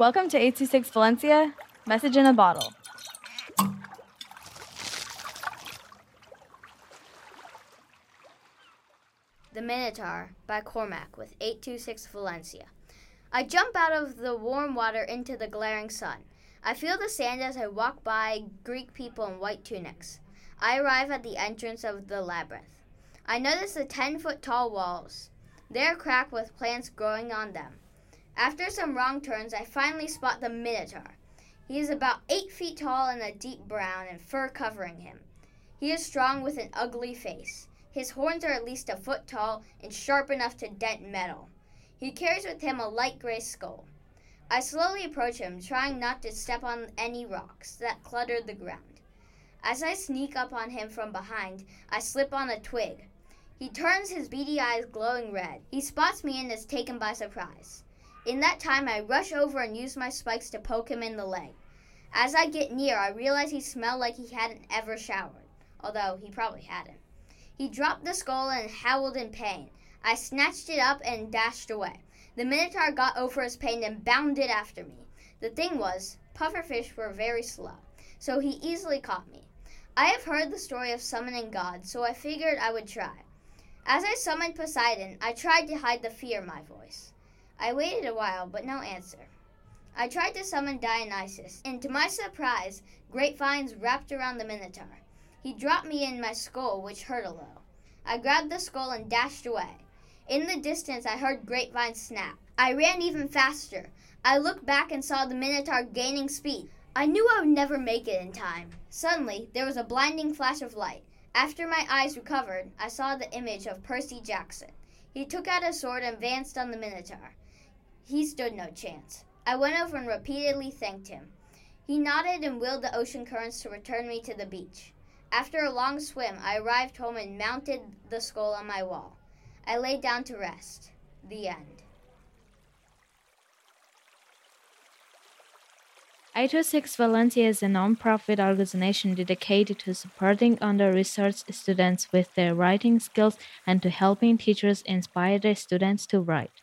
Welcome to 826 Valencia, message in a bottle. The Minotaur by Cormac with 826 Valencia. I jump out of the warm water into the glaring sun. I feel the sand as I walk by Greek people in white tunics. I arrive at the entrance of the labyrinth. I notice the 10 foot tall walls. They are cracked with plants growing on them. After some wrong turns, I finally spot the Minotaur. He is about 8 feet tall and a deep brown and fur covering him. He is strong with an ugly face. His horns are at least a foot tall and sharp enough to dent metal. He carries with him a light gray skull. I slowly approach him, trying not to step on any rocks that cluttered the ground. As I sneak up on him from behind, I slip on a twig. He turns his beady eyes glowing red. He spots me and is taken by surprise. In that time, I rush over and use my spikes to poke him in the leg. As I get near, I realize he smelled like he hadn't ever showered, although he probably hadn't. He dropped the skull and howled in pain. I snatched it up and dashed away. The Minotaur got over his pain and bounded after me. The thing was, pufferfish were very slow, so he easily caught me. I have heard the story of summoning God, so I figured I would try. As I summoned Poseidon, I tried to hide the fear in my voice. I waited a while, but no answer. I tried to summon Dionysus, and to my surprise, grapevines wrapped around the Minotaur. He dropped me in my skull, which hurt a little. I grabbed the skull and dashed away. In the distance, I heard grapevines snap. I ran even faster. I looked back and saw the Minotaur gaining speed. I knew I would never make it in time. Suddenly, there was a blinding flash of light. After my eyes recovered, I saw the image of Percy Jackson. He took out a sword and advanced on the Minotaur. He stood no chance. I went over and repeatedly thanked him. He nodded and willed the ocean currents to return me to the beach. After a long swim, I arrived home and mounted the skull on my wall. I lay down to rest. The end. 826 Valencia is a non-profit organization dedicated to supporting under-researched students with their writing skills and to helping teachers inspire their students to write.